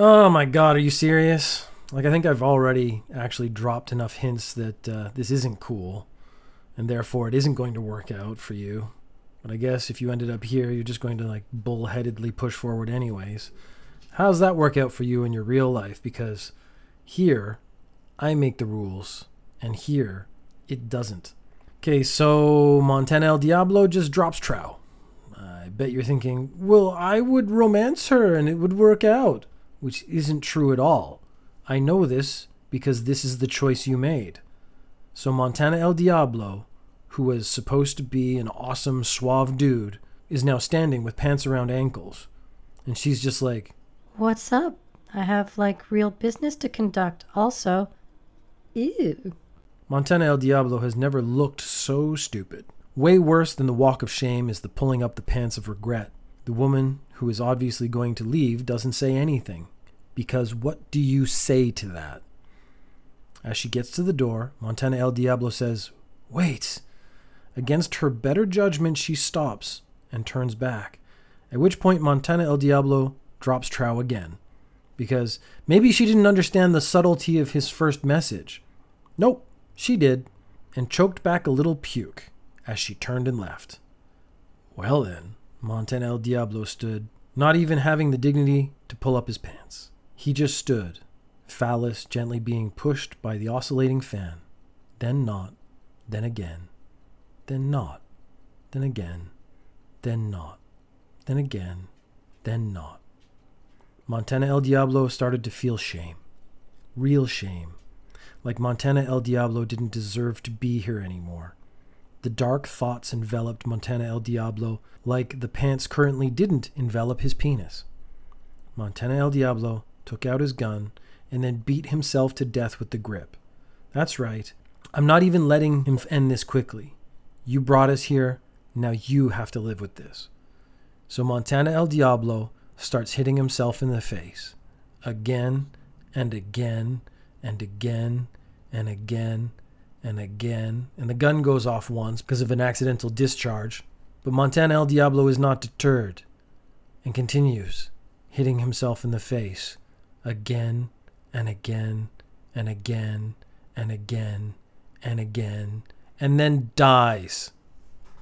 Oh my god, are you serious? Like, I think I've already actually dropped enough hints that uh, this isn't cool, and therefore it isn't going to work out for you. But I guess if you ended up here, you're just going to, like, bullheadedly push forward anyways. How's that work out for you in your real life? Because here, I make the rules, and here, it doesn't. Okay, so Montana El Diablo just drops Trow. I bet you're thinking, well, I would romance her and it would work out, which isn't true at all. I know this because this is the choice you made. So Montana El Diablo, who was supposed to be an awesome, suave dude, is now standing with pants around ankles. And she's just like, What's up? I have like real business to conduct also. Ew. Montana El Diablo has never looked so stupid. Way worse than the walk of shame is the pulling up the pants of regret. The woman who is obviously going to leave doesn't say anything. Because what do you say to that? As she gets to the door, Montana El Diablo says, Wait! Against her better judgment, she stops and turns back. At which point, Montana El Diablo drops Trow again. Because maybe she didn't understand the subtlety of his first message. Nope, she did, and choked back a little puke as she turned and left. Well then, Montana El Diablo stood, not even having the dignity to pull up his pants. He just stood, phallus gently being pushed by the oscillating fan, then not, then again, then not, then again, then not, then again, then not. Montana El Diablo started to feel shame. Real shame. Like Montana El Diablo didn't deserve to be here anymore. The dark thoughts enveloped Montana El Diablo like the pants currently didn't envelop his penis. Montana El Diablo took out his gun and then beat himself to death with the grip. That's right. I'm not even letting him end this quickly. You brought us here. Now you have to live with this. So Montana El Diablo starts hitting himself in the face again and again and again and again and again. And the gun goes off once because of an accidental discharge. But Montana El Diablo is not deterred and continues hitting himself in the face again and again and again and again and again and then dies.